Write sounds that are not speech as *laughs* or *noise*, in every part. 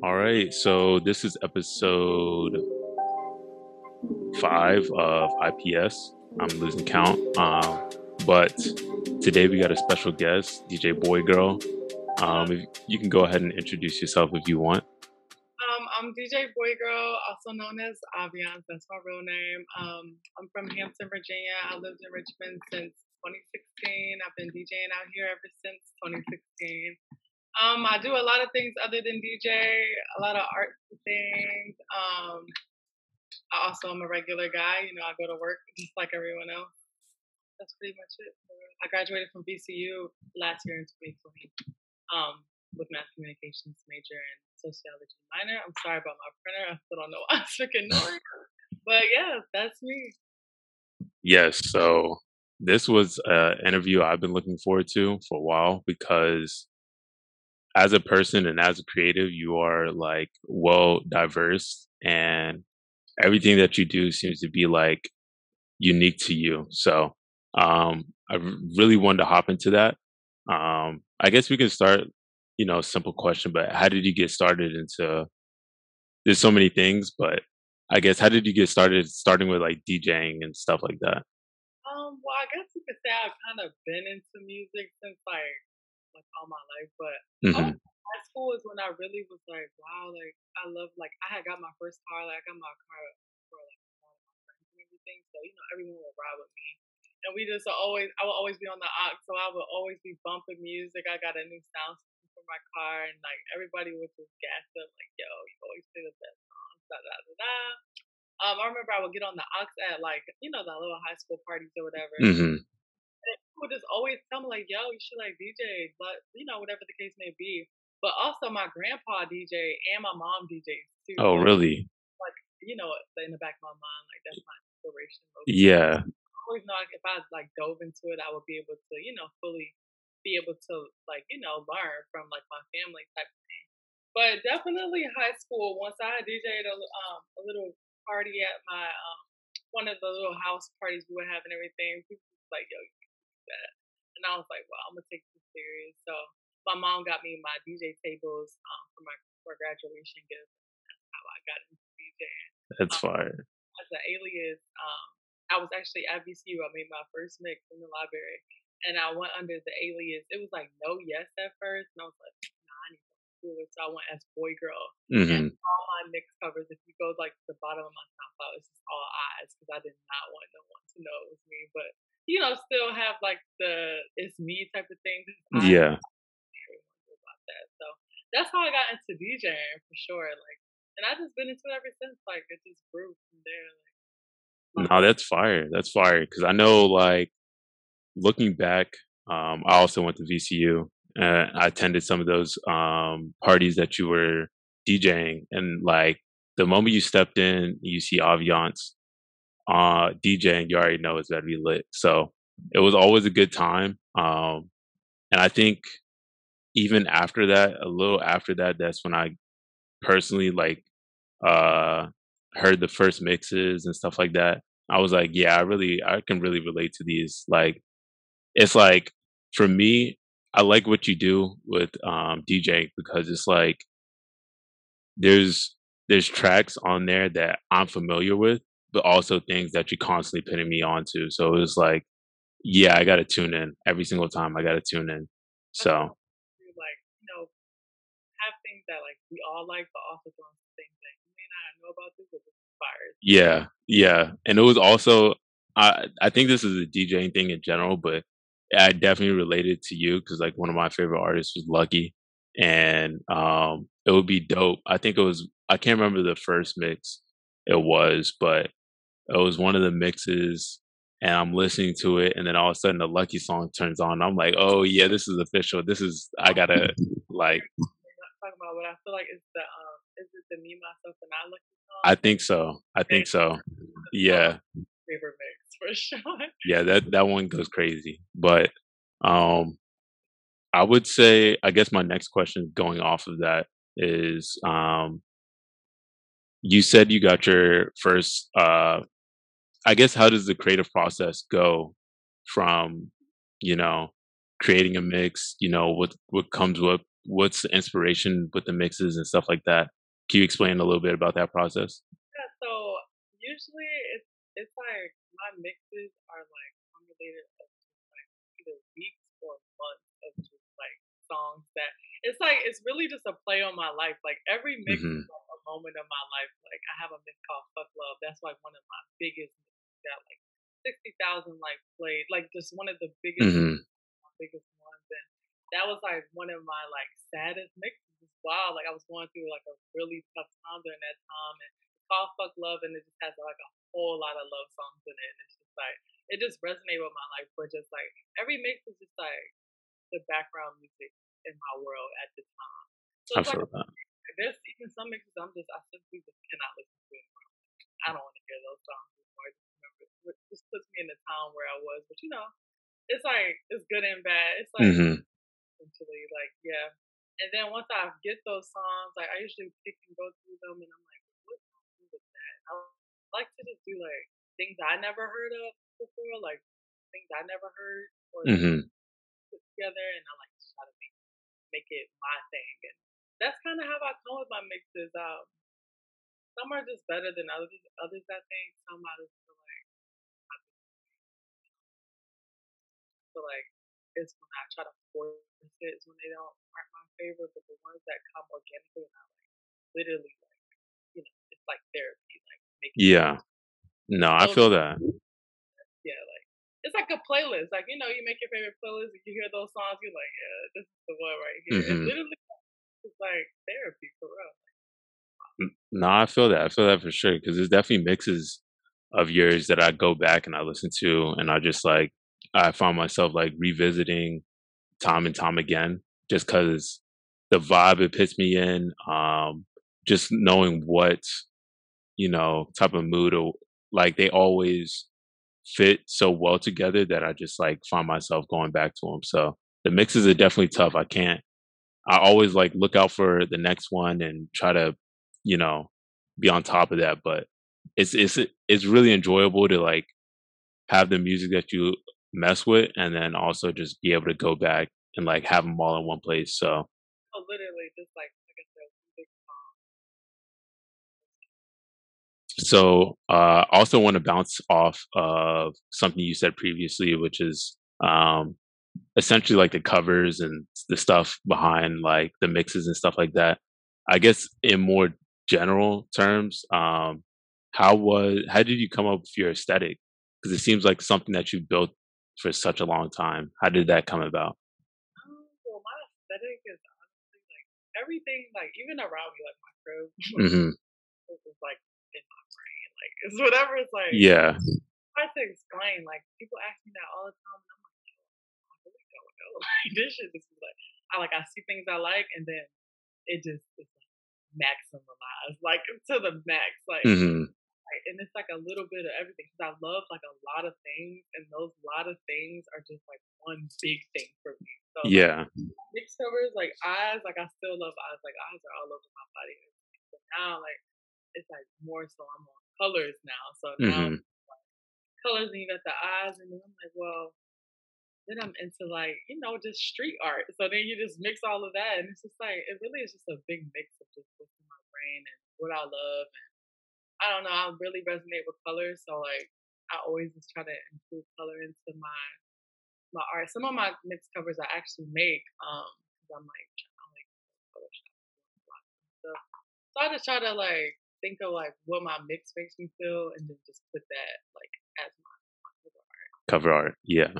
All right, so this is episode five of IPS. I'm losing count, um, but today we got a special guest, DJ Boygirl. Um, if, you can go ahead and introduce yourself if you want. Um, I'm DJ Boygirl, also known as Aviance. That's my real name. Um, I'm from Hampton, Virginia. I lived in Richmond since 2016. I've been DJing out here ever since 2016. Um, I do a lot of things other than DJ, a lot of art things. Um, I also am a regular guy. You know, I go to work just like everyone else. That's pretty much it. I graduated from VCU last year in 2020 um, with mass communications major and sociology minor. I'm sorry about my printer. I still don't know *laughs* why it's freaking noise. But yeah, that's me. Yes, so this was an interview I've been looking forward to for a while because as a person and as a creative, you are like well diverse and everything that you do seems to be like unique to you. So um, I really wanted to hop into that. Um, I guess we can start, you know, simple question, but how did you get started into? There's so many things, but I guess how did you get started? Starting with like DJing and stuff like that. Um, well, I guess you could say I've kind of been into music since like like all my life, but hmm high school is when I really was like, wow, like I love like I had got my first car, like I got my car for like one of my friends and everything. So, you know, everyone would ride with me. And we just always I would always be on the aux, so I would always be bumping music. I got a new sound system for my car and like everybody would just gas up like, yo, you always play the best songs, da da da da. Um, I remember I would get on the aux at like, you know, the little high school parties or whatever. hmm people would just always tell me like, "Yo, you should like DJ," but you know, whatever the case may be. But also, my grandpa DJ and my mom DJs too. Oh, really? like, you know, in the back of my mind, like that's my inspiration. Yeah. I always know like if I like dove into it, I would be able to, you know, fully be able to like, you know, learn from like my family type of thing. But definitely high school. Once I DJed a, um, a little party at my um, one of the little house parties we were having, everything. People was like, "Yo, you that," and I was like, "Well, I'm gonna take this serious." So my mom got me my DJ tables um, for my for graduation gift. That's how I got into DJing. That's Um, fire. as an alias, um, I was actually at VCU. I made my first mix in the library, and I went under the alias. It was like no yes at first, and I was like, nah, I need something cooler. So I went as boy girl, and hmm all my mix covers. If you go like to the bottom of my SoundCloud, it's just all eyes because I did not want no one to know it was me. But you know, still have like the it's me type of thing. Yeah. about that. So that's how I got into DJing for sure. Like, and I've just been into it ever since. Like, it just grew from there. Like, No, that's fire. That's fire. Because I know, like, looking back, um, I also went to VCU. and I attended some of those um, parties that you were DJing, and like the moment you stepped in, you see Aviance uh, DJing, you already know it's gonna be lit. So it was always a good time. Um, and I think even after that, a little after that, that's when I personally like uh heard the first mixes and stuff like that. I was like, yeah, I really I can really relate to these. Like it's like for me, I like what you do with um DJing because it's like there's there's tracks on there that I'm familiar with, but also things that you're constantly putting me onto. So it was like, yeah, I gotta tune in every single time. I gotta tune in. So like, you know, have things that like we all like, but also some things that you may not know about this, but this inspires. yeah, yeah, and it was also I I think this is a DJing thing in general, but I definitely related to you because like one of my favorite artists was Lucky, and um, it would be dope. I think it was I can't remember the first mix it was, but it was one of the mixes, and I'm listening to it, and then all of a sudden the Lucky song turns on. I'm like, oh yeah, this is official. This is I gotta like talking about what I feel like is the um, is it the me myself and I lucky song? I think so. I think so. Yeah. favorite mix *laughs* for sure. Yeah, that that one goes crazy. But um I would say I guess my next question going off of that is um you said you got your first uh I guess how does the creative process go from, you know, creating a mix, you know, what what comes with what's the inspiration with the mixes and stuff like that? Can you explain a little bit about that process? Yeah, so usually it's it's like my mixes are like formulated of like either weeks or months of just like songs that it's like it's really just a play on my life. Like every mix hmm is like moment of my life. Like I have a mix called Fuck Love. That's like one of my biggest got like sixty thousand like played. Like just one of the biggest hmm biggest ones. And that was like one of my like saddest mixes. Wild. Like I was going through like a really tough time during that time and it's called Fuck Love and it just has like a whole lot of love songs in it. And it's just like it just resonated with my life but just like every mix is just like the background music in my world at the time. So it's like feel that. There's even some mixes I'm just I simply just cannot listen to anymore. I don't want to hear those songs anymore. I just remember it just puts me in the time where I was. But you know, it's like it's good and bad. It's like hmm essentially like yeah. And then once I get those songs, like I usually pick and go through them, and I'm like, what do with that? I like to just do like things I never heard of before, like things I never heard or like hmm put together, and I like to try to make make it my thing. And that's kind of how I come with my mixes. Um, some are just better than others. Others, I think. Some I just feel like I feel like it's when I try to force it. it is when they don't aren't my favorite. But the ones that come organically and I like literally like you know it's like therapy, like making Yeah. No, I feel that. *laughs* yeah like. It's like a playlist. Like, you know, you make your favorite playlist and you hear those songs, you're like, yeah, this is the one right here. And hmm literally, like therapy for real. No, I feel that. I feel that for sure because there's definitely mixes of yours that I go back and I listen to, and I just like I find myself like revisiting time and time again, just because the vibe it puts me in, um, just knowing what you know type of mood or like they always fit so well together that I just like find myself going back to them. So the mixes are definitely tough. I can't. I always like look out for the next one and try to, you know, be on top of that. But it's it's it's really enjoyable to like have the music that you mess with, and then also just be able to go back and like have them all in one place. So So literally, just like like I said, one big song. so uh, I also want to bounce off of something you said previously, which is um, essentially like the covers and the stuff behind like the mixes and stuff like that. I guess in more general terms, um, how was how did you come up with your aesthetic? Because it seems like something that you built for such a long time. How did that come about? Um, well, my aesthetic is honestly like everything, like even around me, like my crib, *laughs* hmm this is like in my brain. Like it's whatever. It's like Yeah. hard to explain. Like people ask me that all the time, and I'm like, yo, I really don't know. *laughs* Like this shit just like I like I see things I like, and then it just it's like maximalized, like to the max, like. mm-hmm. Like, and it's like a little bit of everything because I love like a lot of things, and those lot of things are just like one big thing for me. So like Yeah. mixed covers, like eyes, like I still love eyes. Like eyes are all over my body. But now, like it's like more so I'm on colors now. So now hmm colors, and you got the eyes, and then I'm like, well, then I'm into like you know just street art. So then you just mix all of that, and it's just like it really is just a big mix of just what's in my brain and what I love. And I don't know, I really resonate with colors, so like I always just try to include color into my my art. Some of my mixed covers I actually make, um, because I'm like I like Photoshop stuff. So I just try to like think of like what my mix makes me feel, and then just put that like as my, my cover art. Cover art. Yeah.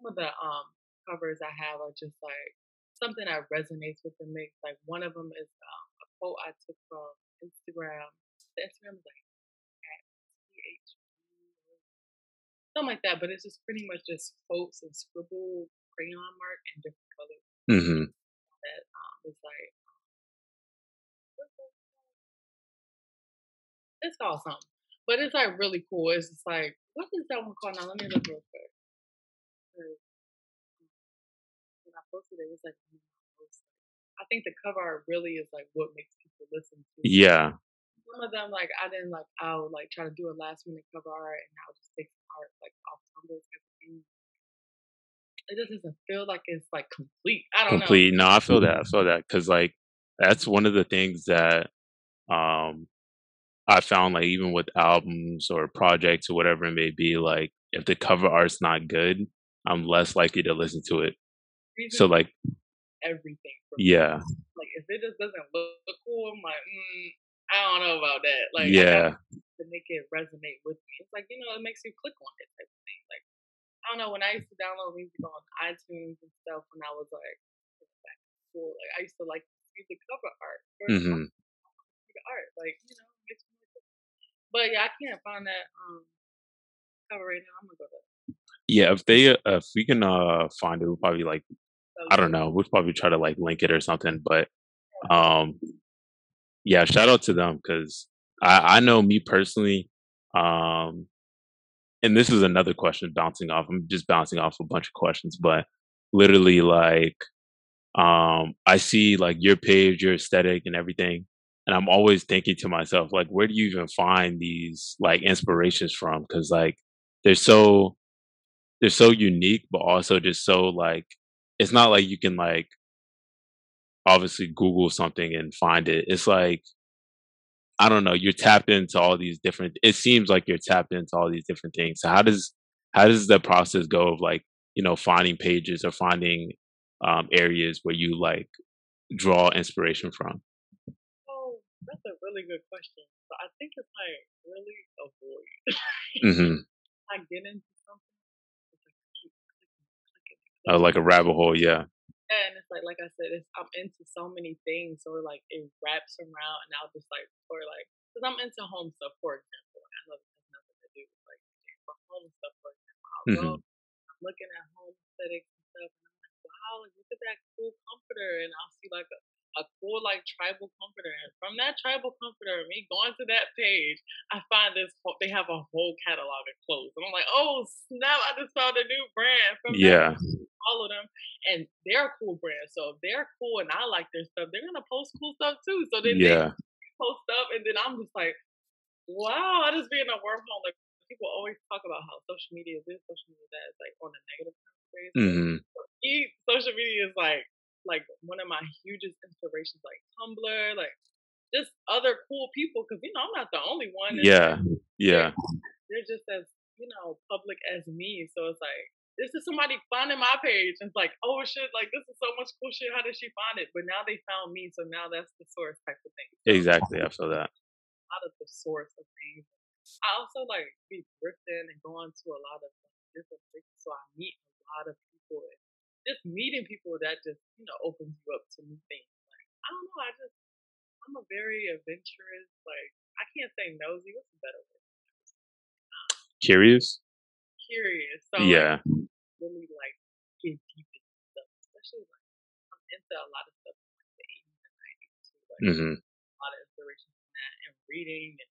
Some of the um covers I have are just like something that resonates with the mix. Like one of them is um, a quote I took from Instagram. The Instagram is like at CH something like that, but it's just pretty much just quotes and scribbled crayon mark in different colors hmm that um is like what's that called? it's called something. But it's like really cool. It's just like what is that one called now? Let me look real quick. 'Cause, um, When I posted it, it was like one of my most, I think the cover art really is like what makes people listen to. Yeah. Some of them like I didn't like I'll like try to do a last minute cover art and I'll just take some art like off Tumblr type of thing. it just doesn't feel like it's like complete. I don't know. Complete. No, I feel that. I feel that because like that's one of the things that um I found like even with albums or projects or whatever it may be, like if the cover art's not good, I'm less likely to listen to it. So like everything for me. yeah, Like if it just doesn't look cool, I'm like, mm, I don't know about that. Like yeah, to make it resonate with me. It's like you know, it makes you click on it type of thing. Like I don't know when I used to download music on iTunes and stuff when I was like back in school. Like I used to like the cover art or hmm the art. Like you know. But yeah, I can't find that um cover right now. I'm gonna go to yeah. If they uh, if we can uh find it, we'll probably like I don't know, we'll probably try to like link it or something. But um yeah, shout out to them because I I know me personally um and this is another question bouncing off. I'm just bouncing off a bunch of questions, but literally like um I see like your page, your aesthetic and everything. And I'm always thinking to myself, like, where do you even find these like inspirations from? Cause like they're so they're so unique, but also just so like it's not like you can like obviously Google something and find it. It's like I don't know, you're tapped into all these different it seems like you're tapped into all these different things. So how does how does the process go of like, you know, finding pages or finding um areas where you like draw inspiration from? Oh, that's a really good question. So I think it's like really avoid. Mhm. *laughs* I get into something, it's like I keep clicking, clicking, Uh, like a rabbit hole, yeah. Yeah, and it's like like I said, it's I'm into so many things, so like it wraps around, and I'll just like or like because I'm into home stuff, for example. I know this has nothing to do with like but home stuff, for example. I'll go, Mhm. I'm looking at home aesthetics and stuff, and I'm like, wow, like look at that cool comforter, and I'll see like a, a cool like tribal comforter, and from that tribal comforter, me going to that page, I find this whole, they have a whole catalog of clothes, and I'm like, oh snap, I just found a new brand from that Yeah. Follow them and they're a cool brand. So if they're cool and I like their stuff, they're gonna post cool stuff too. So then they Yeah. *laughs* post stuff and then I'm just like, wow, I just be in a wormhole. Like people always talk about how social media is this, social media is that. It's like on a negative Mhm. for social media is like like one of my hugest inspirations, like Tumblr, like just other cool people. Cause you know, I'm not the only one. Yeah. they're Yeah. *laughs* they're just as you know public as me. So it's like this is somebody finding my page and it's like, oh shit, like this is so much cool shit. How did she find it? But now they found me, so now that's the source type of thing. Exactly. I feel that. out of the source of things. I also like be thrifting and going to a lot of different places, so I meet a lot of people. And just meeting people that just you know opens you up to new things. Like I don't know, I just I'm a very adventurous. Like I can't say nosy. What's a better word? Curious? Curious. So like Yeah. Really like get deep into stuff, especially like I'm into a lot of stuff from like the 80s and 90s too. Like Mhm. a lot of inspiration from that and reading and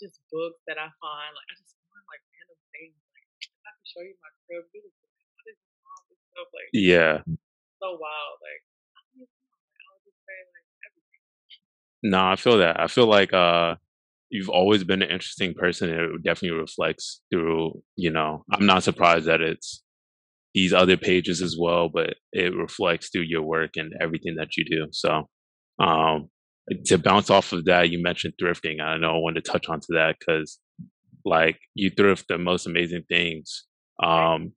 just books that I find. Like I just find like random things. Like if I can show you my crib, you would like, what is all this stuff? Like Yeah. so wild. Like I don't even know. Like, I would just say like everything. No, I feel that. I feel like uh you've always been an interesting person and it definitely reflects through, you know, I'm not surprised that it's these other pages as well, but it reflects through your work and everything that you do. So um to bounce off of that, you mentioned thrifting. I know I wanted to touch onto that because like you thrift the most amazing things. Um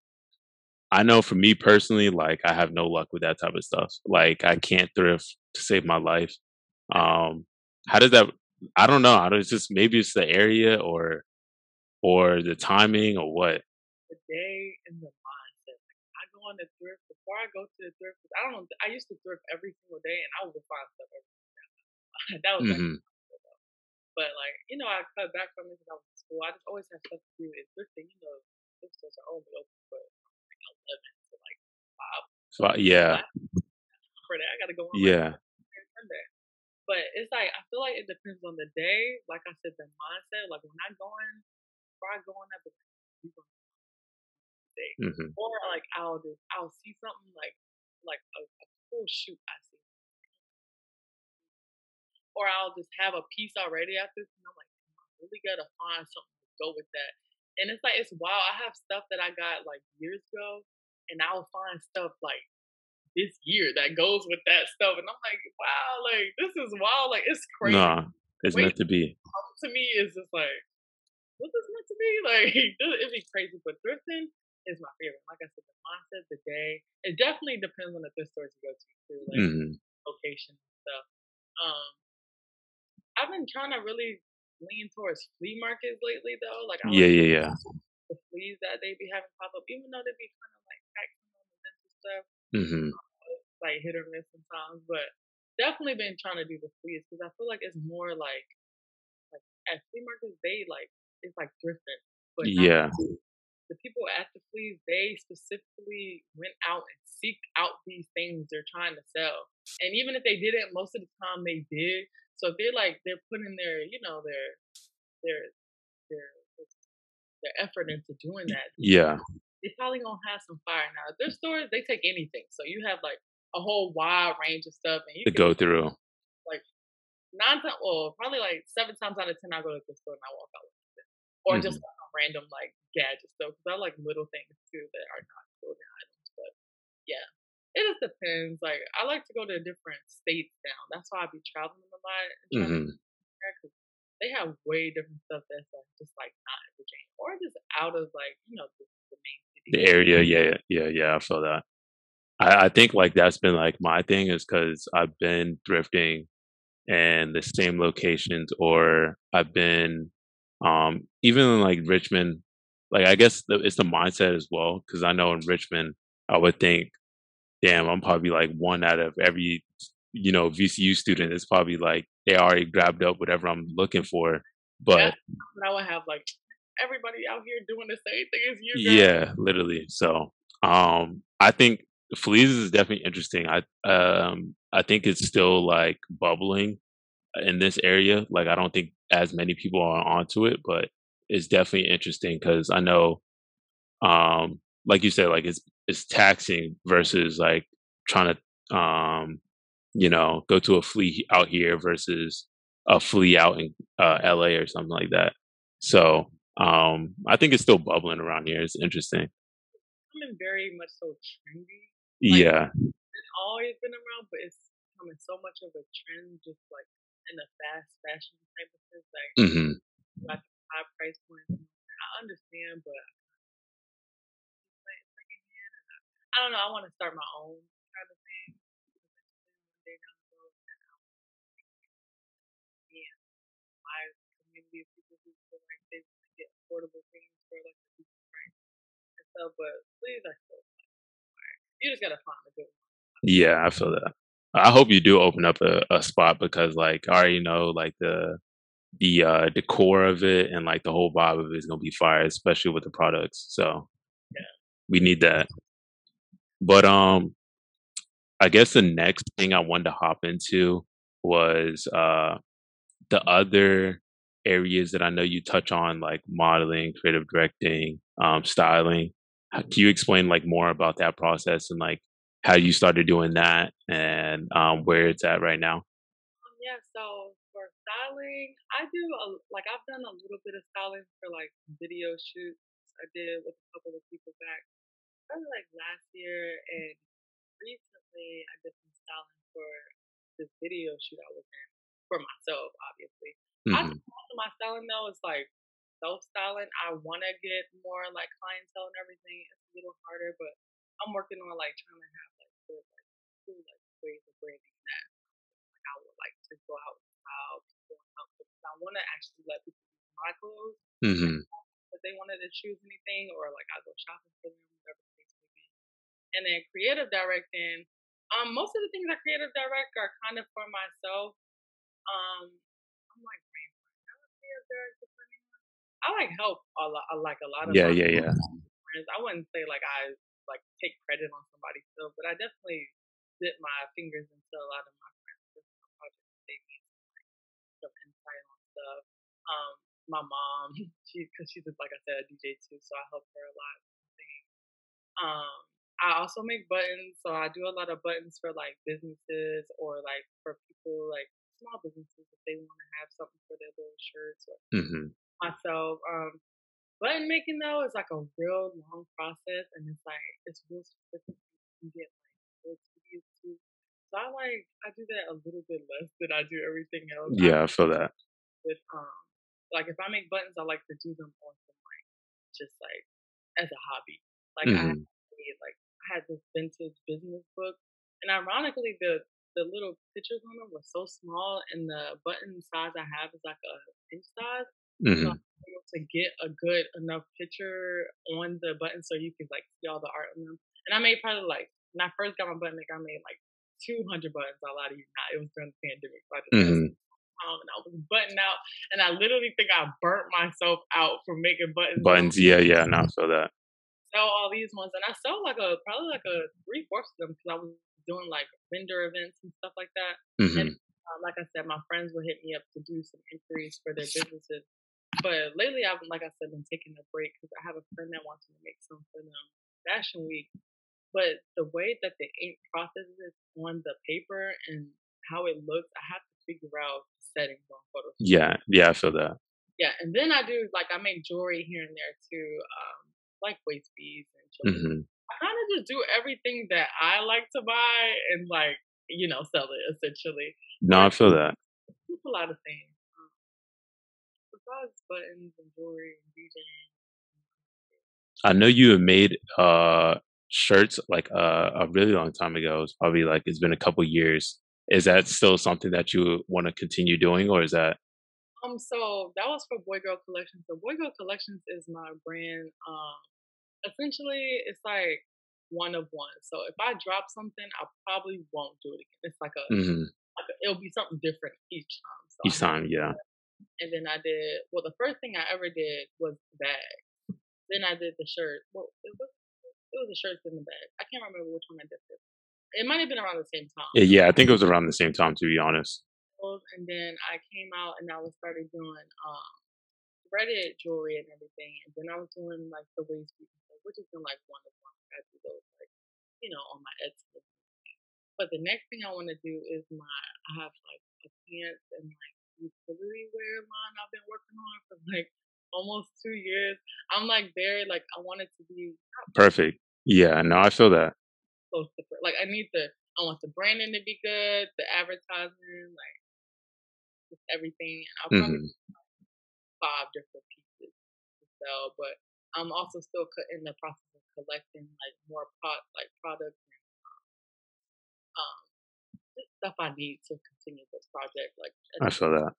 I know for me personally, like I have no luck with that type of stuff. Like I can't thrift to save my life. Um, how does that? I don't know. I don't. It's just maybe it's the area or or the timing or what. The day and the. Like I go on the thrift before I go to the thrift. I don't. I used to thrift every single day and I would find stuff every *laughs* that was like hmm *laughs* But like, you know, I cut back from it because I was in school. I just always have stuff to do. It's thrifting, you know, thrift stores are only open for like eleven to like five. So I- yeah, For that, *laughs* I gotta go on yeah, Sunday. But it's like I feel like it depends on the day. Like I said, the mindset. Like when I go in, before I go in, I be like, "You gonna day," hmm or like I'll just I'll see something like like a, a cool shoot I see, or I'll just have a piece already after, and I'm like, I really gotta find something to go with that. And it's like it's wild. I have stuff that I got like years ago and I'll find stuff like this year that goes with that stuff, and I'm like, wow, like this is wild, like it's crazy. Nah, it's Wait, meant to be. to me, it's just like, what is meant to be? *laughs* Like it'd be crazy, but thrifting is my favorite. Like I said, the mindset, the day. It definitely depends on the thrift stores you go to, too, like hmm location and stuff. Um, I've been trying to really lean towards flea markets lately, though. Like I Yeah, like yeah, yeah. the fleas that they be having pop up, even though they be kind of like taxing on the dental stuff, hmm like hit or miss sometimes. But definitely been trying to do the fleas because I feel like it's more like like at flea markets they like it's like thrifting, but Yeah, the people at the fleas they specifically went out and seek out these things they're trying to sell. And even if they didn't, most of the time they did. So if they're like they're putting their you know their their their their effort into doing that, yeah, they probably gonna have some fire. Now, their stores, they take anything. So you have like a whole wide range of stuff, and you to can go through. like nine times, well, probably like seven times out of ten, I go to the store and I walk out with it, or just hmm like a random like gadget though, Because I like little things too that are not clothing items. But yeah, it just depends. Like I like to go to different states now. That's why I be traveling a lot and hmm because they have way different stuff that's like just like not in Virginia or just out of like you know the, the main The area, yeah, yeah, yeah. I feel that. I, I think like that's been like my thing is because I've been thrifting in the same locations, or I've been um even in like Richmond. Like I guess the, it's the mindset as well because I know in Richmond I would think, damn, I'm probably like one out of every you know VCU student. It's probably like they already grabbed up whatever I'm looking for, Yeah, but but I would have like everybody out here doing the same thing as you guys. Yeah, literally. So, um, I think fleas is definitely interesting. I um, I think it's still like bubbling in this area. Like, I don't think as many people are onto it, but it's definitely interesting because I know, um, like you said, like it's it's taxing versus like trying to, um, you know, go to a flea out here versus a flea out in uh, LA or something like that. So, um, I think it's still bubbling around here. It's interesting. Becoming very much so trendy. Like Yeah. it's always been around, but it's becoming so much of a trend, just like in the fast fashion type of sense, like hmm like high price points. I understand, but like I, don't know. I want to start my own kind of thing in my community of people who feel like they get affordable for like. But please, I still you just gotta find a good one. Yeah, I feel that. I hope you do open up a, a spot because like I already know like the the uh decor of it and like the whole vibe of it is gonna be fire, especially with the products. So Yeah. we need that. But um I guess the next thing I wanted to hop into was uh the other areas that I know you touch on, like modeling, creative directing, um, styling. Can you explain like more about that process and like how you started doing that and um, where it's at right now? Um, yeah, so styling, I do a, like I've done a little bit of styling for like video shoots. I did with a couple of people back probably like last year, and recently I did some styling for this video shoot I was in for myself, obviously. I hmm think most of my styling though is like self styling. I want to get more like clientele and everything. It's a little harder, but I'm working on like trying to have like good like cool like ways of branding that. Like I would like to go out style people and help them. I want to actually let people use my clothes hmm if they wanted to choose anything, or like I go shopping for them, whatever the case may be. And then creative directing. Um, most of the things I creative direct are kind of for myself. Um, I'm like brain. I'm a creative director for anyone. I like help a lot. I Like a lot of Yeah, yeah, yeah. friends. I wouldn't say like I like take credit on somebody's stuff, but I definitely dip my fingers into a lot of my friends' personal projects. if They need some insight on stuff. Um, my mom, *laughs* she because she's just, like I said a DJ too, so I help her a lot. Um, I also make buttons, so I do a lot of buttons for like businesses or like for people like small businesses if they want to have something for their little shirts or hmm myself. Um, button making though is like a real long process, and it's like it's real specific. You get like real tedious too. So I like I do that a little bit less than I do everything else. I Yeah, I feel that. with um like if I make buttons, I like to do them on some like just like as a hobby. Like I had made, like I had this vintage business book, and ironically the the little pictures on them were so small, and the button size I have is like a inch size. So I hmm was able to get a good enough picture on the button so you can like see all the art on them. And I made probably like when I first got my button maker, I made like 200 buttons. I'll lie to you not. It was during the pandemic, so I just had and I was butting out, and I literally think I burnt myself out from making buttons Buttons. Yeah, yeah. No, I feel that. sell all these ones, and I sold like a probably like a three fourths of them because I was doing like vendor events and stuff like that. And hmm uh, like I said, my friends would hit me up to do some inquiries for their businesses. But lately, I've like I said, been taking a break because I have a friend that wants me to make some for them Fashion Week. But the way that the ink processes on the paper and how it looks, I have to figure out the settings on Photoshop. Yeah, yeah. I feel that. Yeah, and then I do like I make jewelry here and there too, um, like waist beads and children's. hmm I kind of just do everything that I like to buy and like you know sell it essentially. No, I feel that. just a lot of things. Um, besides buttons and jewelry and DJing. I know you have made uh shirts like uh, a really long time ago. It's probably like it's been a couple years. Is that still something that you want to continue doing, or is that? Um, so that was for Boy Girl Collections. So Boy Girl Collections is my brand. Um, essentially, it's like one of one. So if I drop something, I probably won't do it again. It's like a, hmm like a it'll be something different each time. So Each time, yeah. and then I did. Well, the first thing I ever did was the bag. Then I did the shirt. Well, it was it was the shirts in the bag. I can't remember which one I did. It might have been around the same time. Yeah, yeah, I think it was around the same time, to be honest. And then I came out and I was started doing um threaded jewelry and everything. And then I was doing like the waist beads, which has been like one of one. I do those like you know on my Etsy. But the next thing I want to do is my I have like a pants and like utility wear line I've been working on for like almost two years. I'm like very like I want it to be Perfect. Yeah, no, I feel that. Close to like I need the I want the branding to be good, the advertising, like just everything. And I'll probably hmm five different pieces to sell, but I'm also still in the process of collecting like more pro- like products and um stuff I need to continue this project. Like I it feel that.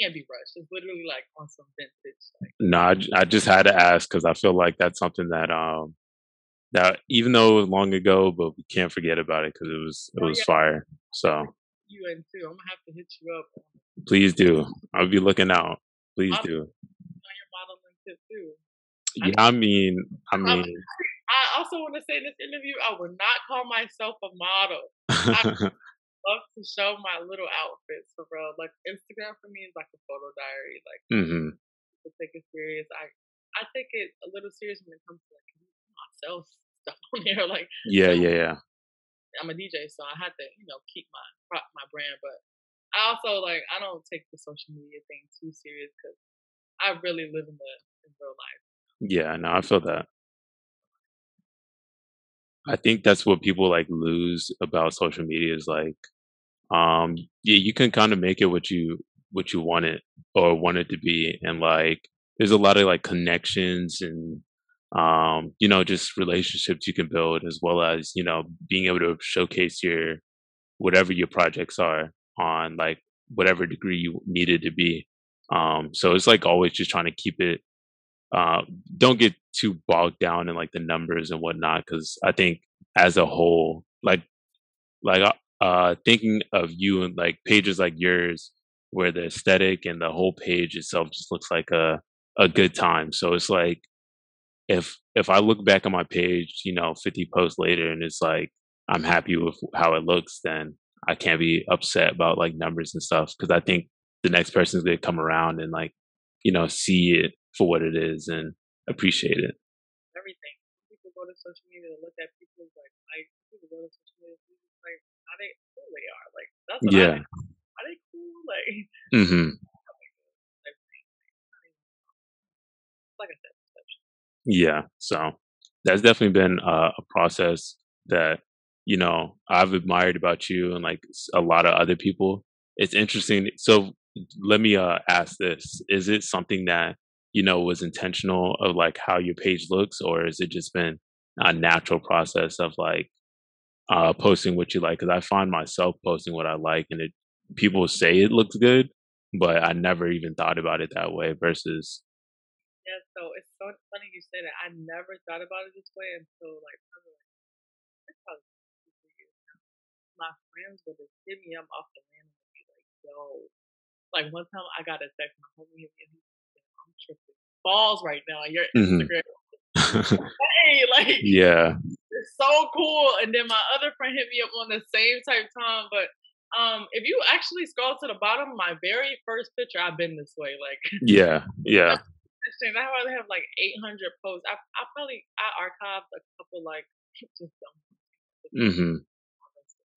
can't be rushed. It's literally like on some vintage. Like No, I, j- I just had to ask because I feel like that's something that um that even though it was long ago, but we can't forget about it because it was it oh was yeah, fire. So you and too. I'm gonna have to hit you up. Please do. I'll be looking out. Please be do. on your modeling tip too. I Yeah, I mean, I I, mean, *laughs* I also want to say in this interview, I would not call myself a model. I *laughs* love to show my little outfits for real. Like Instagram for me is like a photo diary. Like mm-hmm. to take it serious. I I take it a little serious when it comes to like myself *laughs* stuff on here. Like Yeah, you know, yeah, yeah. I'm a DJ, so I had to you know keep my pro- my brand, but I also like I don't take the social media thing too serious because I really live in the in real life. Yeah, no, I feel that. I think that's what people like lose about social media is like, um, yeah, you can kind of make it what you what you want it or want it to be, and like, there's a lot of like connections and um, you know, just relationships you can build as well as you know being able to showcase your whatever your projects are on like whatever degree you needed to be. Um, so it's like always just trying to keep it uh, don't get too bogged down in like the numbers and whatnot because i think as a whole like like uh uh, thinking of you and like pages like yours where the aesthetic and the whole page itself just looks like a a good time so it's like if if i look back on my page you know 50 posts later and it's like i'm happy with how it looks then i can't be upset about like numbers and stuff because i think the next person's gonna come around and like you know see it for what it is and appreciate it Everything. People go to social media to look at people's like likes. People go to social media to like how they cool they are. Like that's what I yeah think. Are they cool? *laughs* Like hmm everything. Like I said, Yeah, so that's definitely been a, a process that you know I've admired about you and like a lot of other people. It's interesting. So let me uh, ask this: Is it something that you know was intentional of like how your page looks, or is it just been a natural process of like uh, posting what you like? Because I find myself posting what I like, and it people say it looks good, but I never even thought about it that way. Versus, Yeah, so it's so funny you say that. I never thought about it this way until like probably like it's probably two, years now. My friends would just hit me up off the random and be like, "Yo," like one time I got a text, my homie hit me said, "I'm tripping balls right now. Your hmm Instagram, *laughs* hey, *laughs* like yeah, it's so cool." And then my other friend hit me up on the same type time, but. Um, if you actually scroll to the bottom, my very first picture, I've been this way. Like yeah, yeah. *laughs* Interesting. I probably have like 800 posts. I I probably I archived a couple like *laughs* just dumb hmm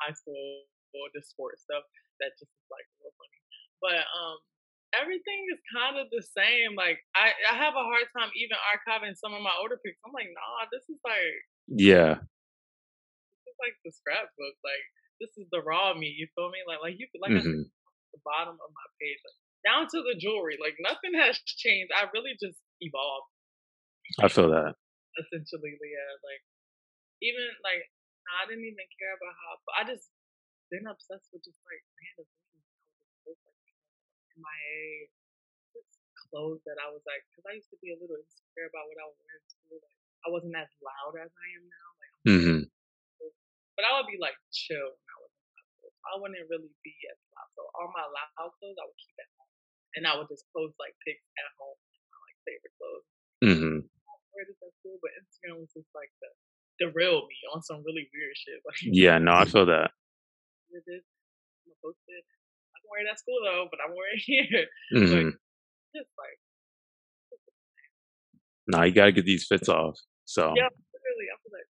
high school or the sports stuff that just is like real funny. But um, everything is kind of the same. Like I I have a hard time even archiving some of my older pics. I'm like, nah, this is like Yeah. this is like the scrapbook. Like this is the raw me. You feel me? Like like you could like I said, hmm the bottom of my page, like down to the jewelry. Like nothing *laughs* has changed. I really just evolved. I feel that. essentially, Leah. Like even like I didn't even care about how I just been obsessed with just like random things. I post like MIA, just clothes that I was like, because I used to be a little insecure about what I would wear in school. Like I wasn't as loud as I am now. Like I'm very, hmm *laughs* but I would be like chill when I was in high school. I wouldn't really be as loud. So all my loud clothes I would keep at and I would just post like pics at home, my like favorite clothes. hmm Where is that cool? But Instagram was just like the the real me on some really weird shit. *laughs* Like Yeah. No, I *laughs* feel that. with this. I'm gonna post it. I can wear it at school though, but I'm wearing it *laughs* here. But hmm just like, No, you gotta get these fits off. So yeah, literally, I was like,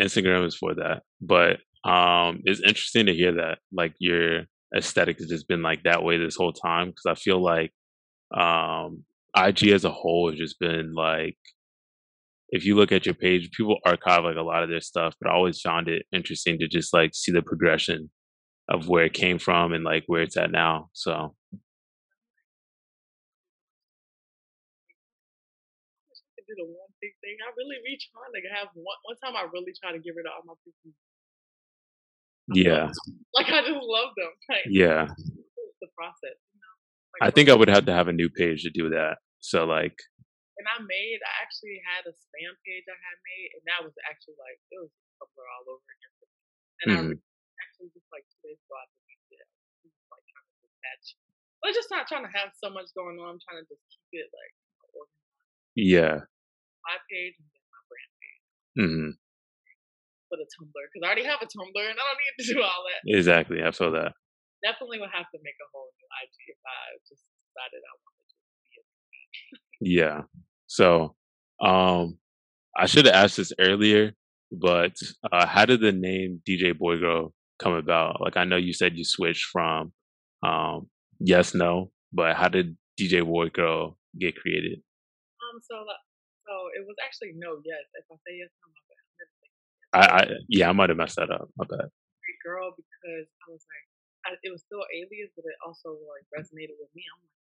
Instagram is for that. But um, it's interesting to hear that like your aesthetic has just been like that way this whole time because I feel like um, IG as a whole has just been like if you look at your page, people archive like a lot of their stuff, but I always found it interesting to just like see the progression of where it came from and like where it's at now. So I do the one big thing. I really be trying to have one. One time, I really tried to get rid of all my pictures. I yeah. Like I just love them. Like yeah. the process, you know. Like I think I would have to have a new page to do that. So like, and I made. I actually had a spam page I had made, and that was actually like it was Tumblr all over again. And I mhm, re- actually just like two days ago I deleted it. I just like trying to detach. I'm just not trying to have so much going on. I'm trying to just keep it like organized. yeah, my page and then my brand page hmm for the Tumblr because I already have a Tumblr and I don't need to do all that. exactly. I saw that. Definitely would have to make a whole new IG if I just decided I wanted to be a *laughs* Yeah. So, um, I should have asked this earlier, but uh, how did the name DJ Boygirl come about? Like, I know you said you switched from um, yes, no, but how did DJ Boygirl get created? Um, so so it was actually no, yes. If I say yes, no, my bad. I'm gonna say yes. I, I yeah, I might have messed that up. My bad. a girl because I was like, I, it was still alias, but it also like resonated with me. I'm like,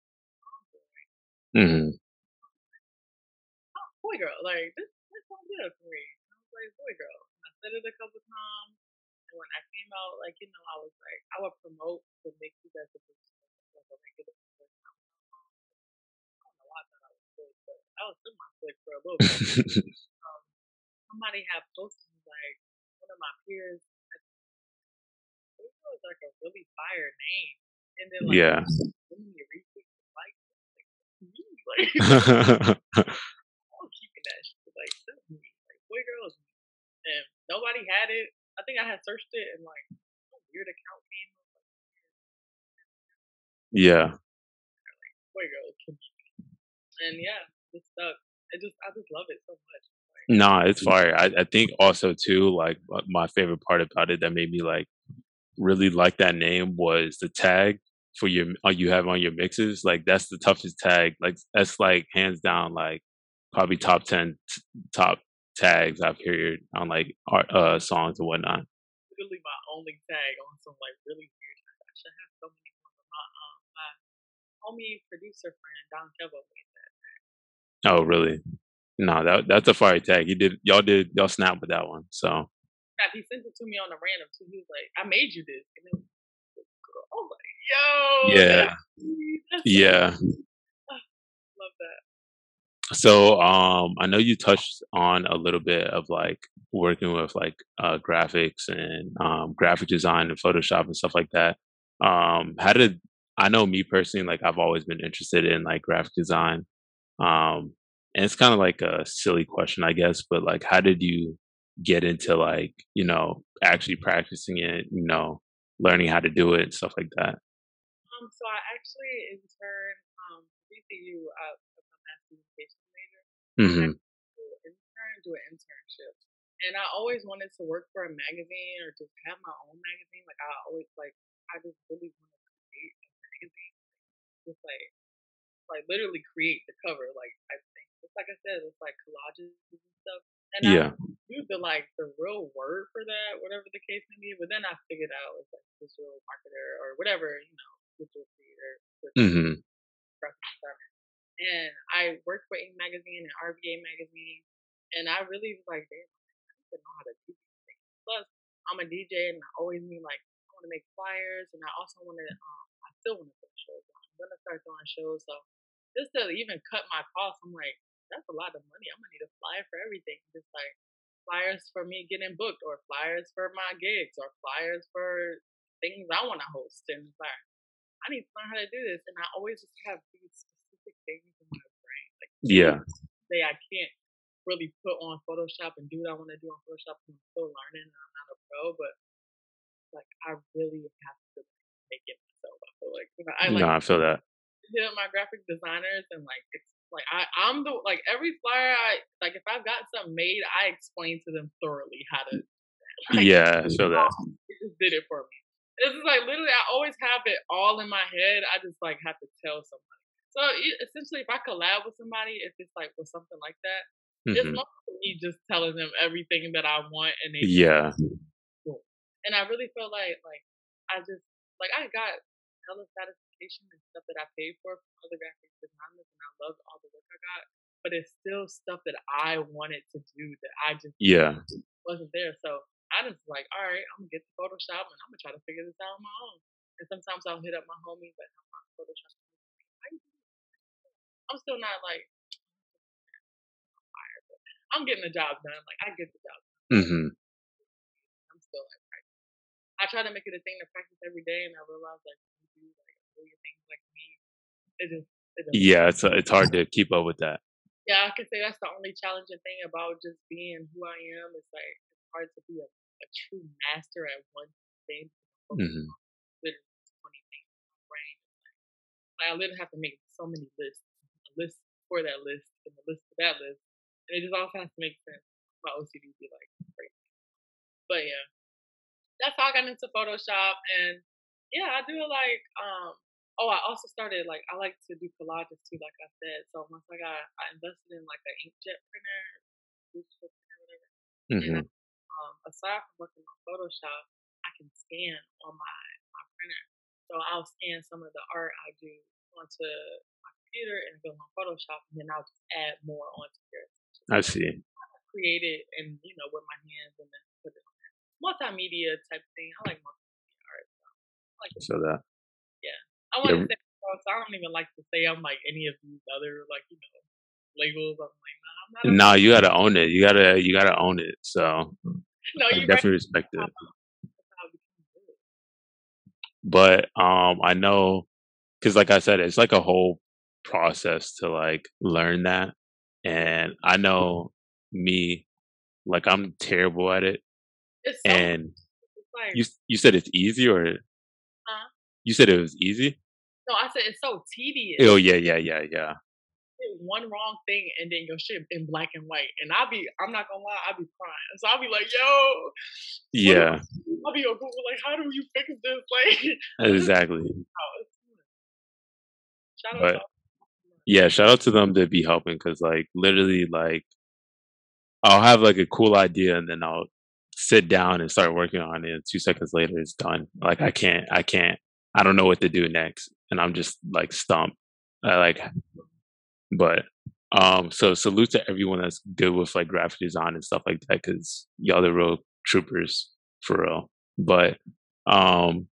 oh boy, hmm oh, boy, girl, like this, this sounds good for me. I was like, boy, girl. And I said it a couple times, and when I came out, like you know, I was like, I would promote the mixes as if like a regular. I don't know why I thought I was slick, but I was still my slick for a little bit. *laughs* Um, somebody had posted like one of my peers. This was like a really fire name, and then like yeah. so many retweets and likes. Like, that's me. Like *laughs* *laughs* I'm keeping that shit. Like that's me. Like boy, girl is me. And nobody had it. I think I had searched it and like weird account came up. Like yeah. *laughs* boy, girl. And yeah, it stuck. It just I just love it so much. Like Nah, it's fire. I, I think also too, like my favorite part about it that made me like really like that name was the tag for your uh, you have on your mixes. Like that's the toughest tag. Like that's like hands down like probably top ten t- top tags I've heard on like art, uh songs and whatnot. Literally my only tag on some like really weird. I should have so many more. But my um my homie producer friend Don Kevo made that. Oh, really? No, that that's a fire tag. He did y'all did y'all snap with that one. So he sent it to me on a random too. He was like, "I made you this," and it was, oh like, yo, yeah, yeah. *sighs* Love that. So um, I know you touched on a little bit of like working with like uh, graphics and um, graphic design and Photoshop and stuff like that. Um, how did I know me personally? Like I've always been interested in like graphic design. Um, and it's kind of like a silly question, I guess, but like, how did you get into like you know actually practicing it you know learning how to do it and stuff like that? Um so i actually interned um vcu uh, a mass communication major. Mm-hmm. intern do an internship. And i always wanted to work for a magazine or just have my own magazine like i always like i just really wanted to create a magazine just like like literally create the cover like i like i said it's like collages and stuff and yeah. I knew the like the real word for that, whatever the case may be. But then I figured out it's like digital marketer or whatever, you know, digital creator, mm-hmm. And I worked for Ink Magazine and RVA Magazine, and I really was like, damn, I need to know how to do these things. Plus, I'm a DJ, and I always need like I want to make flyers, and I also want to, um, I still want to throw shows. I'm gonna start throwing shows, so just to even cut my costs, I'm like, that's a lot of money. I'm gonna need a flyer for everything. Just like flyers for me getting booked, or flyers for my gigs, or flyers for things I want to host. And it's like, I need to learn how to do this. And I always just have these specific things in my brain. Like, yeah, say I can't really put on Photoshop and do what I want to do on Photoshop. I'm still learning. And I'm not a pro, but like I really have to make it myself. I feel like I like. No, I feel that. Hit my graphic designers and like like I, I'm the like every flyer I like if I've got something made, I explain to them thoroughly how to. *laughs* Like, yeah, feel that. It just did it for me. This is like literally, I always have it all in my head. I just like have to tell somebody. So essentially, if I collab with somebody, if it's like with something like that, mm-hmm. it's not me just telling them everything that I want, and they yeah. And I really feel like like I just like I got hella satisfaction and stuff that I paid for from other graphic designers, and I loved all the work I got. But it's still stuff that I wanted to do that I just yeah wasn't there. So I just like, all right, I'm gonna get to Photoshop and I'm gonna try to figure this out on my own. And sometimes I'll hit up my homies like, I'm Photoshop. I'm still not like but I'm getting the job done. Like I get the job done. Mm-hmm. I'm still like I try to make it a thing to practice every day, and I realize like do like a million things like me, it just yeah, *laughs* it's uh, it's hard to keep up with that. Yeah, I can say that's the only challenging thing about just being who I am. It's like it's hard to be a, a true master at one thing. Mm-hmm. Literally, twenty things in my brain. Like, I literally have to make so many lists, a list for that list, and a list for that list, and it just all has to make sense. My OCD be like crazy. But yeah, that's how I got into Photoshop, and yeah, I do like um Oh, I also started like I like to do collages too, like I said. So once I got I invested in like an inkjet printer, digital printer, whatever. Mm-hmm. And um, aside from working on Photoshop, I can scan on my my printer. So I'll scan some of the art I do onto my computer and go on Photoshop, and then I'll just add more onto there. I see. I create it and you know with my hands and then put it on there. Multimedia type thing. I like multimedia art. So I like so that. I want to say, so I don't even like to say I'm like any of these other like you know labels. I'm like, nah, I'm not. Nah, you gotta *laughs* own it. You gotta you gotta own it. So no, you definitely respect it. But um, I know because, like I said, it's like a whole process to like learn that, and I know me, like I'm terrible at it. So, and you you said it's easy or huh? You said it was easy. No, I said it's so tedious. Oh yeah, yeah, yeah, yeah. One wrong thing and then your shit in black and white, and I'll be, I'm not gonna lie, I'll be crying. So I'll be like, yo, yeah. I'll be on Google like, how do you fix this? *laughs* Like, exactly. Oh, shout but, Yeah, shout out to them to be helping because, like, literally, like, I'll have like a cool idea and then I'll sit down and start working on it. And two seconds later, it's done. Like I can't, I can't, I don't know what to do next, and I'm just like stumped. I like, but um, so salute to everyone that's good with like graphic design and stuff like that because y'all the real troopers for real. But um,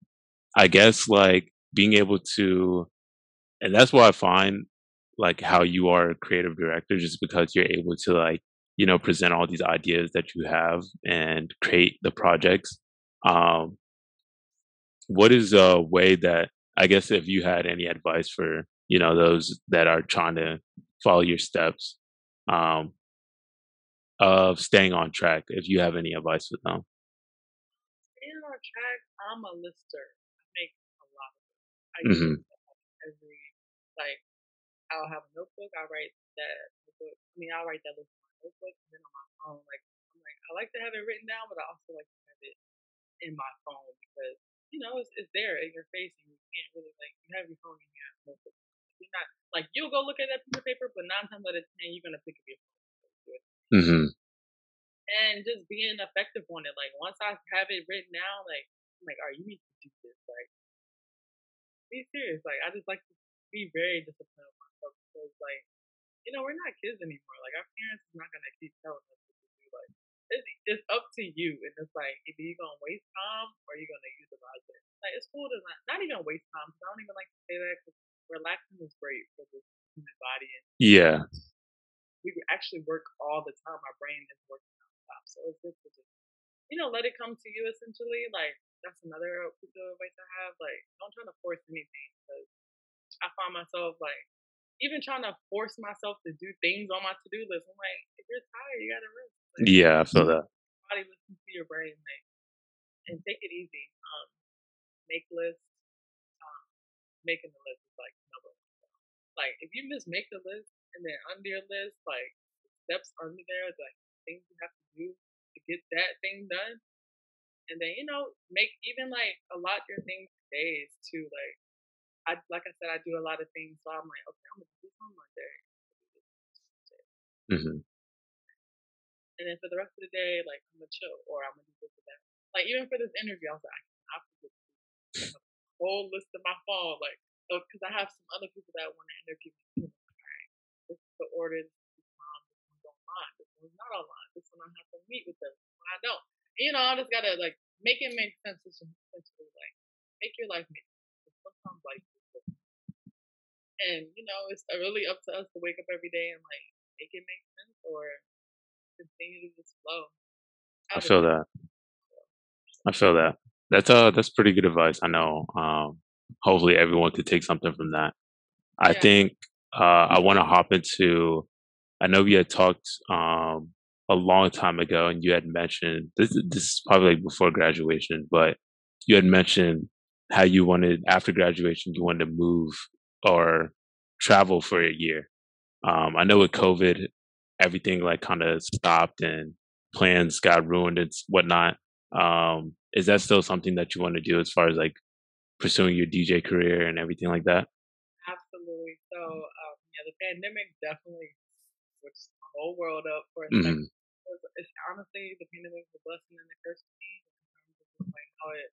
I guess like being able to, and that's what I find like how you are a creative director, just because you're able to like you know present all these ideas that you have and create the projects. Um, what is a way that I guess if you had any advice for you know those that are trying to follow your steps um, of staying on track, if you have any advice for them. Staying on track, I'm a lister. I make a lot of them. I hmm use every like I'll have a notebook. I write that notebook. I mean, I'll write that list in my notebook and then on my phone. Like I'm like I like to have it written down, but I also like to have it in my phone because you know it's, it's there in your face and you can't really like you have your phone and you have notebook. You're not like you'll go look at that piece of paper, but nine times out of ten you're gonna pick up your phone hmm and just being effective on it. Like once I have it written down, like I'm like, all right, you need to do this. Like be serious. Like I just like to be very disciplined with myself because like you know we're not kids anymore. Like our parents is not gonna keep telling us what to do. Like it's it's up to you, and it's like either you gonna waste time or you're gonna utilize it. Like it's cool to not not even waste time. 'cause I don't even like to say that because relaxing is great for the human body and Yeah, we actually work all the time. Our brain is working nonstop. So it's good to just, you know, let it come to you essentially. Like, that's another piece of advice I have. Like, don't try to force anything because I find myself like, even trying to force myself to do things on my to do list. I'm like, if you're tired, you gotta rest. Like, yeah, I feel that. body listen to your brain, like, and take it easy. Um, make lists. Um, making the list is like number one. Like, if you just make the list and then under your list, like steps under there, like things you have to do to get that thing done. And then, you know, make even like a lot your things days too. Like I like I said, I do a lot of things, so I'm like, okay, I'm gonna do this on Monday. hmm And then for the rest of the day, like I'm gonna chill or I'm gonna do this or that. Like even for this interview, I was like, I forget to do a whole list of my phone, like oh, because I have some other people that want to interview me too. All right, this is the order. This one's online. This one's not online. This one I have to meet with them. This one I don't. You know, I just gotta like make it make sense. Essentially, like make your life make sense. Sometimes life and you know, it's uh, really up to us to wake up every day and like make it make sense or continue to just flow. I feel that. I feel that. That's uh, that's pretty good advice. I know. Um, hopefully, everyone could take something from that. I yeah. think uh, I want to hop into. I know we had talked um, a long time ago, and you had mentioned this. This is probably like before graduation, but you had mentioned how you wanted after graduation you wanted to move or travel for a year. Um, I know with COVID, everything like kind of stopped and plans got ruined and whatnot. Um, is that still something that you want to do as far as like pursuing your DJ career and everything like that? Absolutely. So, um, yeah, the pandemic definitely switched the whole world up for a second. hmm It's, it's honestly the pandemic was a blessing and a curse to me in terms of like how it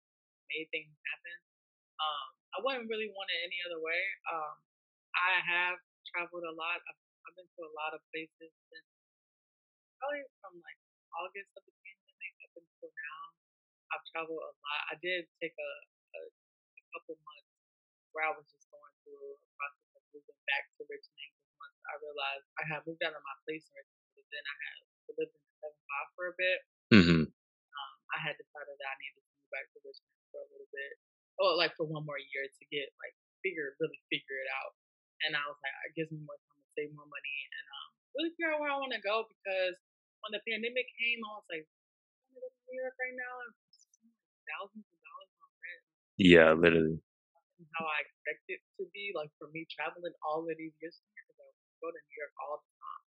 made things happen. Um, I wouldn't really want it any other way. Um, I have traveled a lot. I've, I've been to a lot of places since probably from like August of the pandemic up until now. I've traveled a lot. I did take a, a, a couple months where I was just going through a process of moving back to Richmond because once I realized I had moved out of my place in Richmond, but then I had lived in the seven five for a bit. hmm Um, I had decided that I needed to move back to Richmond for a little bit, or like for one more year to get like figure really figure it out. And I was like, it gives me more time save more money and um, really figure out where I want to go because when the pandemic came, I was like, I want to go to New York right now and thousands of dollars on rent Yeah, literally. how I expect it to be, like for me traveling all of these years because I go to New York all the time.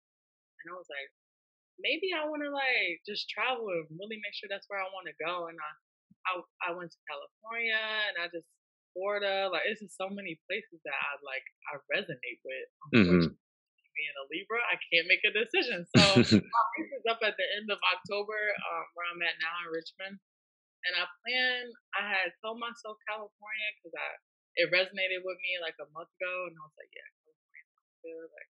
And I was like, maybe I want to like just travel and really make sure that's where I want to go. And I, I, I went to California and I just Florida. Like it's just so many places that I like I resonate with. hmm being a Libra, I can't make a decision. *laughs* So my race is up at the end of October, um, where I'm at now in Richmond. And I plan. I had told myself California because I it resonated with me like a month ago, and I was like, yeah, California sounds good. Like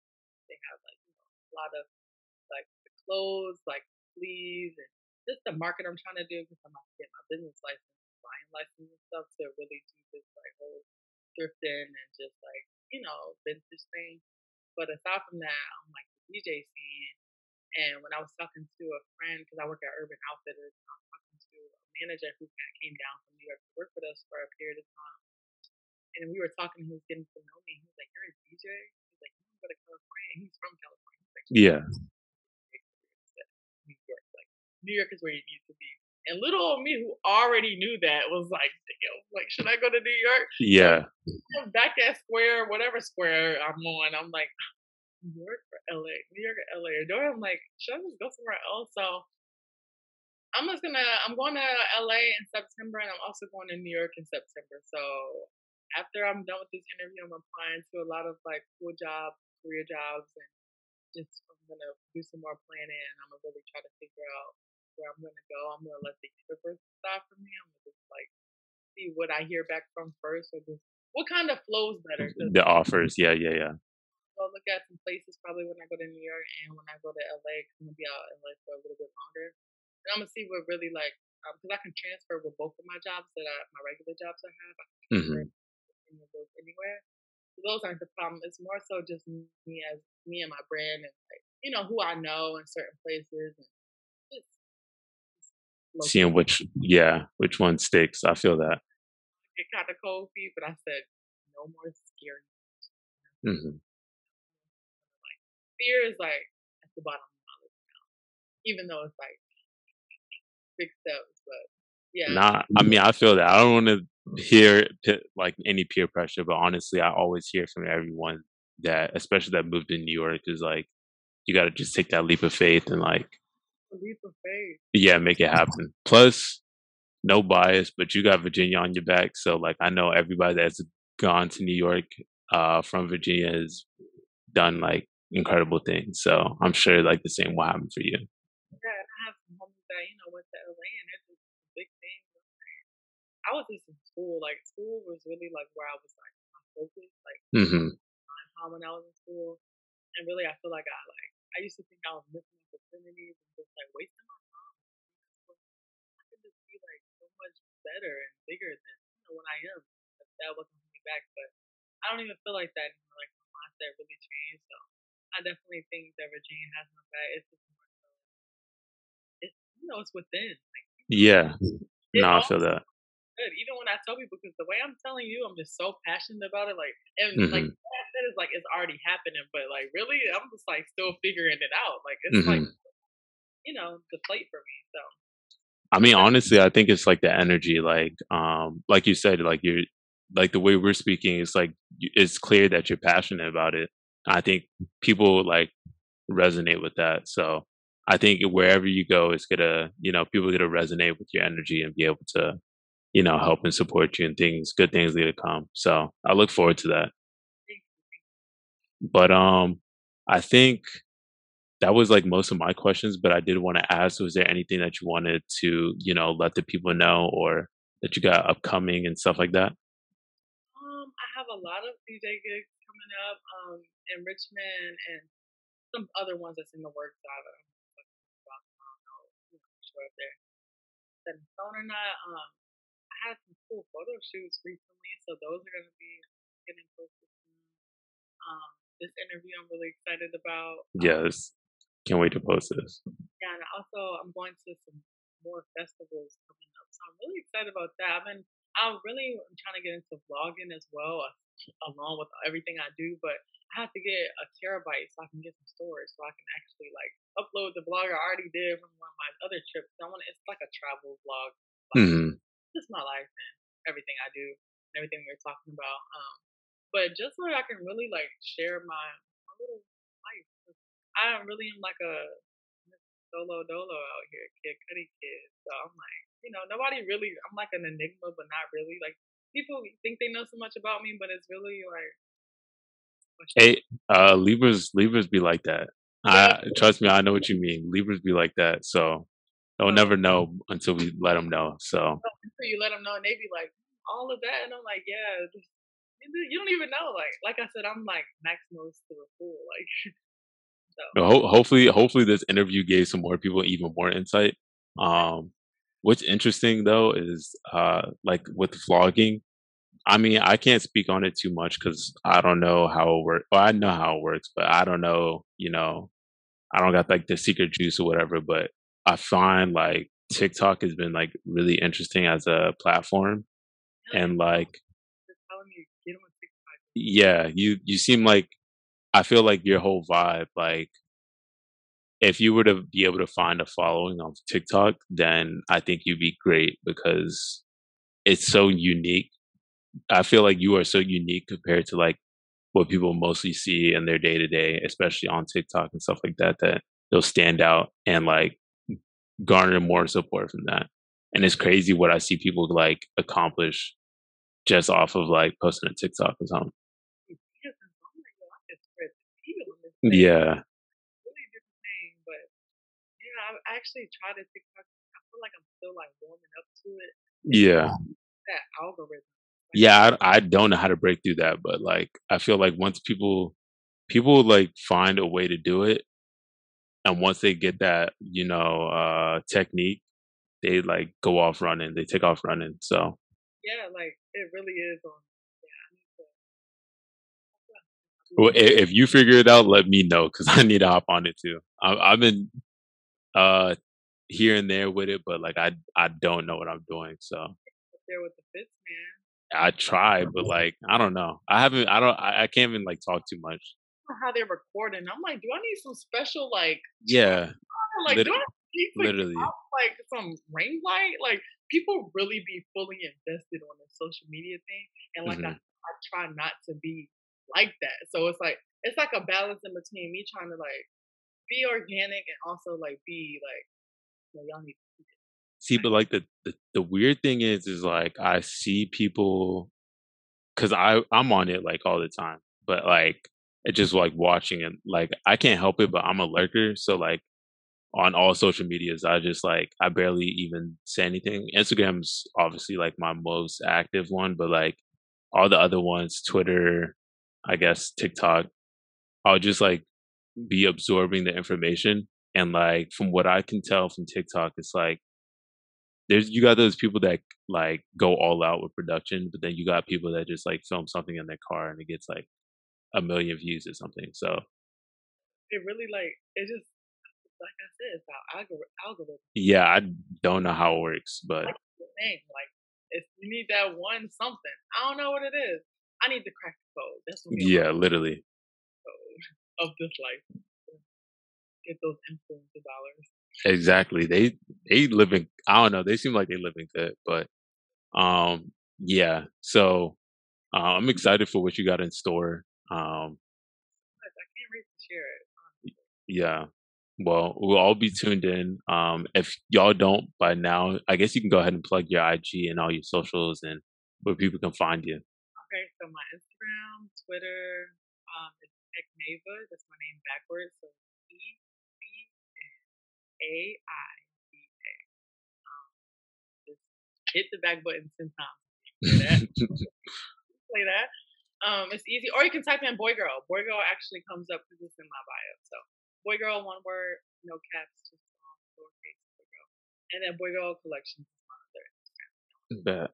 they have like you know a lot of like the clothes, like sleeves, and just the market I'm trying to do because I'm about to get my business license, buying license and stuff to really do this like whole thrifting and just like you know vintage thing. But aside from that, I'm like the DJ scene. And when I was talking to a friend, because I work at Urban Outfitters, I was talking to a manager who kind of came down from New York to work with us for a period of time. And we were talking, he was getting to know me. He was like, You're a DJ? He's like, You want to go to California? And he's from California. He's like, Yeah. New York. Like, New York is where you need. And little old me, who already knew that, was like, damn, like, should I go to New York? Yeah. back at Square, whatever Square I'm on, I'm like, New York or LA? New York or LA? Or do I'm like, should I just go somewhere else? So I'm just gonna, I'm going to LA in September and I'm also going to New York in September. So after I'm done with this interview, I'm applying to a lot of like cool jobs, career jobs, and just I'm gonna do some more planning and I'm gonna really try to figure out where I'm gonna go. I'm gonna let the universe decide for me. I'm gonna just like see what I hear back from first, or just what kind of flows better. The offers, yeah, yeah, yeah. I'll look at some places probably when I go to New York and when I go to LA. Cause I'm gonna be out in LA for a little bit longer, and I'm gonna see what really like because um, I can transfer with both of my jobs that I, my regular jobs I have. I can transfer mm-hmm. those anywhere. So those aren't the problem. It's more so just me as me and my brand and like you know who I know in certain places and seeing which yeah which one sticks. I feel that. It kind of cold feet, but I said no more scary. Mm-hmm. Like fear is like at the bottom of my list now, even though it's like big steps, but yeah. Nah, I mean I feel that. I don't want to hear like any peer pressure, but honestly, I always hear from everyone that, especially that moved to New York, is like you got to just take that leap of faith and like leap of faith. Yeah, make it happen. Plus, no bias, but you got Virginia on your back. So like I know everybody that's gone to New York uh, from Virginia has done like incredible things. So I'm sure like the same will happen for you. Yeah, I have homies that you know went to LA and it's just a big thing. I was just in school. Like school was really like where I was like my focus. Like mm-hmm. time when I was in school, and really I feel like I like I used to think I was missing opportunities and just like wasting my time. I could just be like so much better and bigger than you know what I am. That wasn't holding me back, but I don't even feel like that anymore. Like my mindset really changed. So I definitely think that Virginia has my back. It's just more so, it's you know, it's within. Like yeah, no, I feel that. Good. Even when I tell people, because the way I'm telling you, I'm just so passionate about it. Like, and mm-hmm. like is like it's already happening, but like really, I'm just like still figuring it out. Like it's mm-hmm. like you know the plate for me. So I mean, honestly, I think it's like the energy, like, um, like you said, like you're, like the way we're speaking, it's like it's clear that you're passionate about it. I think people like resonate with that. So I think wherever you go, it's gonna, you know, people are gonna resonate with your energy and be able to, you know, help and support you and things, good things are gonna come. So I look forward to that. But um, I think that was like most of my questions, but I did want to ask, was there anything that you wanted to, you know, let the people know or that you got upcoming and stuff like that? Um, I have a lot of DJ gigs coming up um, in Richmond and some other ones that's in the works. I don't know, sure if they're set in stone or not. Um, I had some cool photo shoots recently, so those are going to be getting posted soon. Um, this interview I'm really excited about. Um, yes. Can't wait to post this. Yeah, and also I'm going to some more festivals coming up, so I'm really excited about that. I've been, I really trying to get into vlogging as well, along with everything I do. But I have to get a terabyte so I can get some storage, so I can actually like upload the vlog I already did from one of my other trips. I want it's like a travel vlog. Like, mm-hmm. Just my life and everything I do and everything we are talking about. Um, but just so I can really like share my, my little life I am really am like a solo dolo out here, kid, Cudi kid. So I'm like, you know, nobody really. I'm like an enigma, but not really. Like people think they know so much about me, but it's really like. Hey, uh, Libras, Libras be like that. I trust me, I know what you mean. Libras be like that, so they'll never know until we let them know. So until you let them know, and they be like, all of that, and I'm like, yeah, you don't even know. Like, like I said, I'm like maximalist to the full. Like, *laughs* so ho- hopefully, hopefully, this interview gave some more people even more insight. Um, what's interesting though is uh, like with vlogging. I mean, I can't speak on it too much because I don't know how it works. Well, I know how it works, but I don't know. You know, I don't got like the secret juice or whatever. But I find like TikTok has been like really interesting as a platform, and like they're telling me get on TikTok. Yeah, you you seem like I feel like your whole vibe, like if you were to be able to find a following on TikTok, then I think you'd be great because it's so unique. I feel like you are so unique compared to like what people mostly see in their day to day, especially on TikTok and stuff like that, that they'll stand out and like garner more support from that. And it's crazy what I see people like accomplish just off of like posting a TikTok or something. Yes, and so I'm like, yo, I can spread the thing. Yeah. Really different thing, but yeah, I I actually tried a TikTok. I feel like I'm still like warming up to it. Yeah. That algorithm, like, Yeah, I, I don't know how to break through that, but like I feel like once people people like find a way to do it, and once they get that, you know, uh technique, they like go off running. They take off running. So yeah, like it really is on. Well, if you figure it out, let me know because *laughs* I need to hop on it too. I, I've been uh here and there with it, but like I I don't know what I'm doing. So there with the fits, man. I try, but like I don't know. I haven't. I don't. I, I can't even like talk too much. I How they're recording? I'm like, do I need some special like? Yeah, *laughs* Like, do I need like, literally. like some ring light? Like, people really be fully invested on the social media thing, and like I, Mhm. I try not to be like that. So it's like it's like a balance in between me trying to like be organic and also like be like, y'all need to see. See, but like the, the the weird thing is, is like I see people, cause I I'm on it like all the time, but like it's just like watching it. Like I can't help it, but I'm a lurker, so like on all social medias, I just like I barely even say anything. Instagram's obviously like my most active one, but like all the other ones, Twitter, I guess TikTok, I'll just like be absorbing the information. And like from what I can tell from TikTok, it's like there's you got those people that like go all out with production, but then you got people that just like film something in their car and it gets like a million views or something. So It really like it just like I said, it's our algor- algorithm. yeah, I don't know how it works, but Like the thing, like if you need that one something, I don't know what it is. I need to crack the code. That's what yeah, literally. code of this life. Get those influencer dollars. Exactly. They they live in I don't know, they seem like they live in good, but um yeah. So uh, I'm excited for what you got in store. Um I can't wait to share it. yeah. Well, we'll all be tuned in. Um if y'all don't by now, I guess you can go ahead and plug your IG and all your socials and where people can find you. Okay, so my Instagram, Twitter, um, is ecnaiva. That's my name backwards. So E C A I V A. Um, just hit the back button ten times. Play *laughs* that. Um, it's easy. Or you can type in boy girl. Boy girl actually comes up because it's in my bio. So boy girl, one word, no caps, just um, lowercase boy girl. And then boy girl collections is my other Instagram. Bet.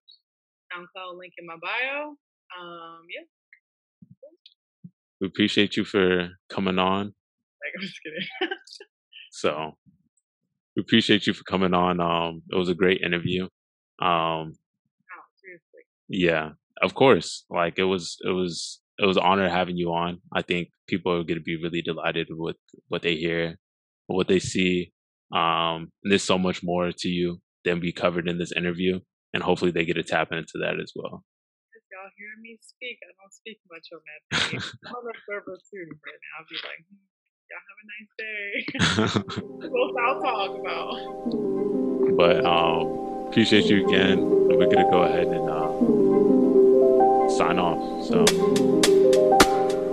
SoundCloud link in my bio. Um, yeah, We appreciate you for coming on. like *laughs* I'm just kidding. *laughs* So we appreciate you for coming on. Um it was a great interview. Um no, seriously. Yeah, of course. Like it was, it was, it was an honor having you on. I think people are going to be really delighted with what they hear, what they see. Um, and there's so much more to you than we covered in this interview, and hopefully they get to tap into that as well. Y'all hear me speak, I don't speak much on that. *laughs* I'm on server too, but I'll be like, hmm, y'all have a nice day. *laughs* What I'll talk about. but um, appreciate you again. We're gonna go ahead and uh, sign off. So.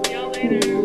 See y'all later.